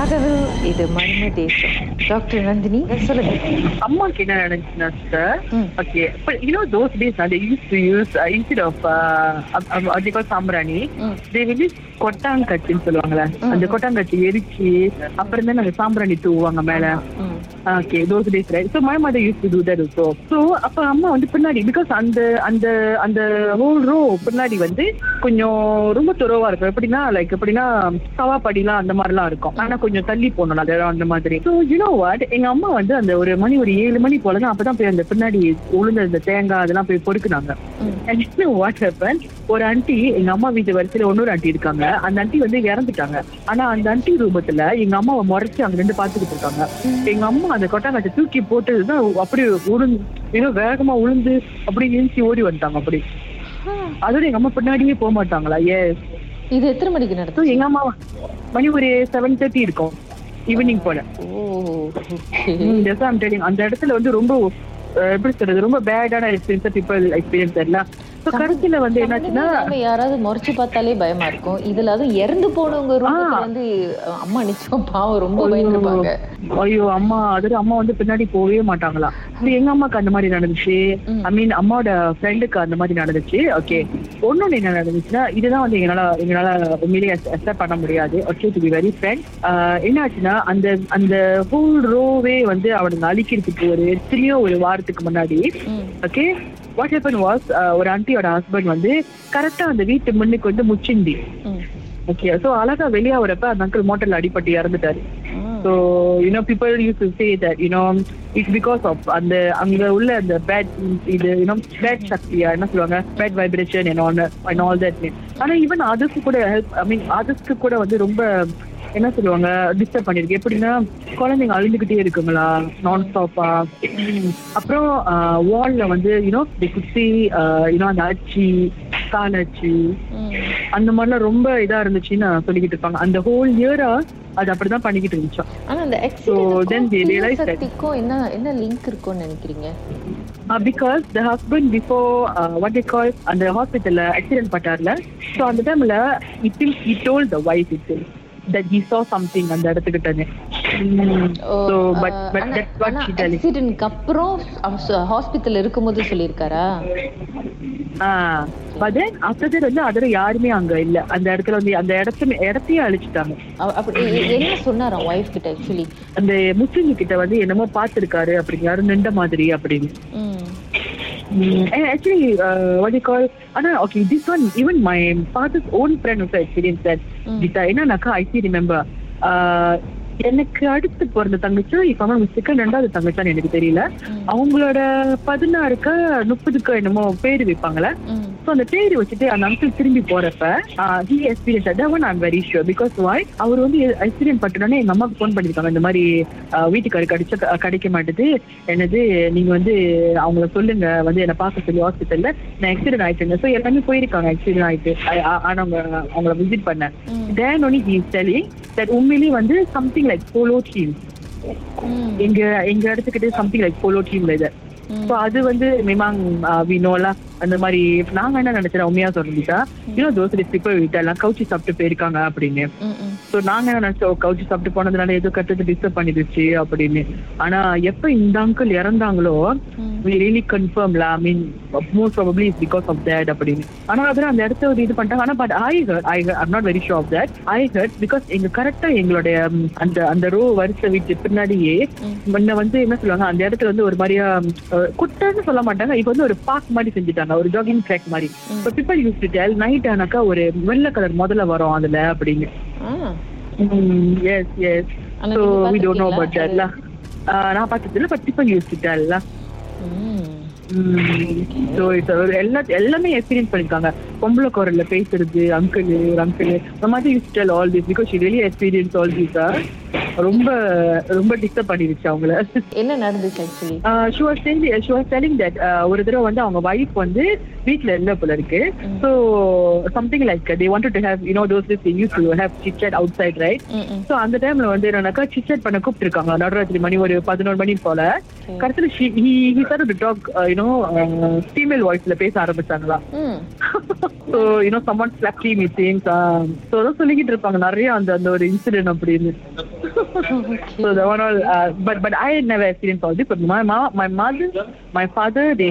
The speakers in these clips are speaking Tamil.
ராகவில் இது மர்ம தேசம் டாக்டர் நந்தினி சொல்லுங்க அம்மாக்கு என்ன நடந்துச்சுன்னா sir. Okay but you know those days use uh, instead of uh, what they call சாம்பிராணி ம். they will use கொட்டாங்கச்சின்னு சொல்லுவாங்கல்ல அந்த கொட்டாங்கச்சி எரிச்சு அப்புறம் தான் நாங்க சாம்பிராணி தூவாங்க மேல. Okay those days right so my mother used to do that so so அப்ப அம்மா வந்து பின்னாடி பிகாஸ் அந்த அந்த அந்த ஹோல் ரோ பின்னாடி வந்து கொஞ்சம் ரொம்ப துறவா இருக்கும். எப்படின்னா லைக் எப்படின்னா சவாப்படிலாம் அந்த மாதிரிலாம் இருக்கும். ஆனா கொஞ்சம் தள்ளி போகணும் அது அந்த மாதிரி. ஸோ யூனோ வாட் எங்க அம்மா வந்து அந்த ஒரு மணி ஒரு ஏழு மணி போல தான் அப்பதான் போய் அந்த பின்னாடி உளுந்த அந்த தேங்காய் அதெல்லாம் போய் பொறுக்குனாங்க. ம். And you know what happened? ஒரு ஆண்டி எங்க அம்மா வீட்டு வரிசையில இன்னொரு ஆண்டி இருக்காங்க. அந்த ஆண்டி வந்து இறந்துட்டாங்க. ஆனா அந்த ஆண்டி ரூபத்துல எங்க அம்மாவை முறைச்சு அங்க ரெண்டு பாத்துக்கிட்டு இருக்காங்க. எங்க அம்மா அந்த கொட்டாங்கத்தை தூக்கி போட்டதுதான் அப்படியே உளுந்து ஏதோ வேகமா உளுந்து அப்படியே எழுச்சி ஓடி வந்துட்டாங்க அப்படி. அதோட எங்க அம்மா பின்னாடியே போக மாட்டாங்களா? ஏ இது எத்தனை மணிக்கு ஸோ நடத்தும் எங்க அம்மா மணி ஒரு செவன் தேர்ட்டி இருக்கும். ஈவினிங் போல. அந்த இடத்துல வந்து ரொம்ப எப்படி சொல்றது? ரொம்ப பேடான எக்ஸ்பீரியன்ஸ் பீப்பிள் எக்ஸ்பீரியன்ஸ் தெரியல ஸோ கடைசியில வந்து என்னாச்சுன்னா யாராவது முறைச்சு பார்த்தாலே பயமா இருக்கும். இதுல அதுவும் இறந்து போனவங்க வந்து அம்மா நிச்சயம் பாவம் ரொம்ப பயந்துருப்பாங்க. ஐயோ அம்மா அது அம்மா வந்து பின்னாடி போகவே மாட்டாங்களா? எங்க அம்மாக்கு அந்த மாதிரி நடந்துச்சு. ஐ மீன் அம்மாவோட ஃப்ரெண்டுக்கு அந்த மாதிரி நடந்துச்சு. ஓகே ஒன்னொன்னு என்ன நடந்துச்சுன்னா இதுதான் வந்து எங்களால எங்களால உண்மையிலேயே அக்செப்ட் பண்ண முடியாது. Okay to be very friend என்ன ஆச்சுன்னா அந்த அந்த ஹோல் ரோவே வந்து அவனுங்க அழிக்கிறதுக்கு ஒரு எத்தனையோ ஒரு வாரத்துக்கு முன்னாடி. ஓகே வாட் ஹேப்பன் வாஸ் ஒரு ஆண்டியோட ஹஸ்பண்ட் வந்து கரெக்டா அந்த வீட்டு முன்னுக்கு வந்து முச்சிந்தி. ஓகே சோ அழகா வெளியா வரப்ப அந்த அங்கிள் மோட்டர்ல அடிபட்டு இறந்துட்டாரு. So you know people use to say that you know it's because of அந்த அங்க உள்ள அந்த பேட் இது யூனோ பேட் சக்தியா என்ன சொல்லுவாங்க bad vibration and all that ஆனா ஈவன் அதர்ஸ்க்கு கூட ஹெல்ப் ஐ மீன் அதர்ஸ்க்கு கூட வந்து ரொம்ப என்ன சொல்லுவாங்க டிஸ்டர்ப் பண்ணிருக்கு. எப்படின்னா குழந்தைங்க அழுந்துகிட்டே இருக்குங்களா? நான் ஸ்டாப்பா அப்புறம் வால்ல வந்து யூனோ தி குச்சி யூனோ அந்த அச்சு கால் அச்சு. அந்த மாதிரிலாம் ரொம்ப இதா இருந்துச்சுன்னு சொல்லிக்கிட்டு இருப்பாங்க. அந்த ஹோல் இயரா அது அப்படிதான் பண்ணிக்கிட்டு இருந்துச்சோம். ஆனா அந்த ஆக்சிடென்ட் realized that- சக்திக்கும் என்ன என்ன லிங்க் இருக்கும்னு நினைக்கிறீங்க? Because the husband before what they call அந்த ஹாஸ்பிட்டல்ல ஆக்சிடென்ட் பட்டார்ல. ஸோ அந்த டைம்ல it he told the wife it that he saw something அந்த இடத்துக்கிட்ட ஆக்சிடென்ட்க்கு அப்புறம் ஹாஸ்பிட்டல் இருக்கும்போது சொல்லியிருக்காரா? பட் தென் ஆஃப்டர் தட் வந்து அதோட யாருமே அங்க இல்ல. அந்த இடத்துல வந்து அந்த இடத்த இடத்தையே அழிச்சிட்டாங்க. அப்படி என்ன சொன்னாராம் ஒய்ஃப் கிட்ட ஆக்சுவலி அந்த முஸ்லிம் கிட்ட வந்து என்னமோ பார்த்திருக்காரு அப்படின்னு யாரும் நின்ற மாதிரி அப்படின்னு. Mm, and actually, uh, what do you call? Anna, okay, this one, even my father's own friend also experienced that. Mm. Gita, என்னன்னாக்கா I still remember. Uh, எனக்கு அடுத்து பிறந்த தங்கச்சி இப்ப அவன் மிஸ்டேக்கா ரெண்டாவது தங்கச்சான்னு எனக்கு தெரியல அவங்களோட பதினாறுக்கு முப்பதுக்கு என்னமோ பேரு வைப்பாங்களே ஸோ அந்த பேரு வச்சுட்டு அந்த அங்கிள் திரும்பி போறப்ப he experience that one I'm very sure because why அவர் வந்து எக்ஸ்பீரியன்ஸ் பட்டோடனே எங்க அம்மாவுக்கு ஃபோன் பண்ணிருக்காங்க. இந்த மாதிரி ஆஹ் வீட்டுக்காருக்கு அடிச்ச கிடைக்க மாட்டுது. என்னது நீங்க வந்து அவங்கள சொல்லுங்க. வந்து என்ன பார்க்க சொல்லி ஹாஸ்பிட்டல்ல நான் எக்ஸிடென்ட் ஆயிட்டேங்க ஸோ எல்லாமே போயிருக்காங்க. எக்ஸிடென்ட் ஆயிட்டு ஆனவங்க அவங்கள விசிட் பண்ண. Then only he telling that உண்மையிலேயே வந்து சம்திங் லைக் போலோ டீம் எங்க எங்க இடத்துக்கிட்டே சம்திங் லைக் போலோ டீம்ல இது. ஸோ அது வந்து மிமாங் வினோலா அந்த மாதிரி நாங்க என்ன நினைச்சோம் உண்மையா சொல்லிட்டா இன்னும் தோசை பீப்பிள் வீட்டெல்லாம் கவுச்சி சாப்பிட்டு போயிருக்காங்க அப்படின்னு. ஸோ நாங்க என்ன நினைச்சோம் கவுச்சி சாப்பிட்டு போனதுனால ஏதோ கட்டத்தை டிஸ்டர்ப் பண்ணிடுச்சு அப்படின்னு. ஆனா எப்ப இந்த அங்கிள் இறந்தாங்களோ we really confirm la i mean most probably it's because of that அப்படின்னு. ஆனா அப்புறம் அந்த இடத்த ஒரு இது பண்ணிட்டாங்க. ஆனா but I heard I I'm not very sure of that I heard because எங்க கரெக்டா எங்களுடைய அந்த அந்த ரோ வரிசை வீட்டு பின்னாடியே முன்ன வந்து என்ன சொல்லுவாங்க அந்த இடத்துல வந்து ஒரு மாதிரியா குட்டைன்னு சொல்ல மாட்டாங்க. இப்போ வந்து ஒரு பார்க் மாதிரி செஞ்சுட்டாங்க. ஒரு ஜாகிங் ட்ராக் மாதிரி. இப்போ people use to tell night ஆனாக்கா ஒரு வெள்ளை கலர் முதல்ல வரும் அதுல அப்படின்னு. Yes yes so we don't know தட்ல நான் பார்த்தது இல்லை but people use to tell so இப்போ ஒரு எல்லா எல்லாமே எக்ஸ்பீரியன்ஸ் பண்ணிருக்காங்க. பொம்பளை குரல்ல பேசுறது அங்கிள் ஒரு அங்கிள் இந்த மாதிரி use tell all this because she really experience all this ரொம்ப ரொம்ப டிஸ்டர்ப் பண்ணிருச்சு அவங்கள. என்ன நடந்துச்சு actually she was telling she was telling that ஒரு தடவை வந்து அவங்க வைஃப் வந்து வீட்ல இல்ல போல இருக்கு. So something like they wanted to have you know those days use to have sit outside right so அந்த டைம்ல வந்து என்னன்னாக்கா சிட் பண்ண கூப்பிட்டுருக்காங்க. நடுராத்திரி மணி ஒரு பதினோரு மணி போல. கடைசியில் he he sir talk you know female வாய்ஸ்ல பேச ஆரம்பிச்சாங்களா? So you know summon slap tea meetings so அதான் சொல்லிக்கிட்டு இருப்பாங்க. நிறைய அந்த அந்த ஒரு இன்சிடென்ட் அப்படின்னு So that one all, uh, but but I had never experienced all this. But my ma, my mother, my father, they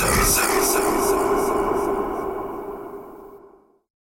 Zero, zero.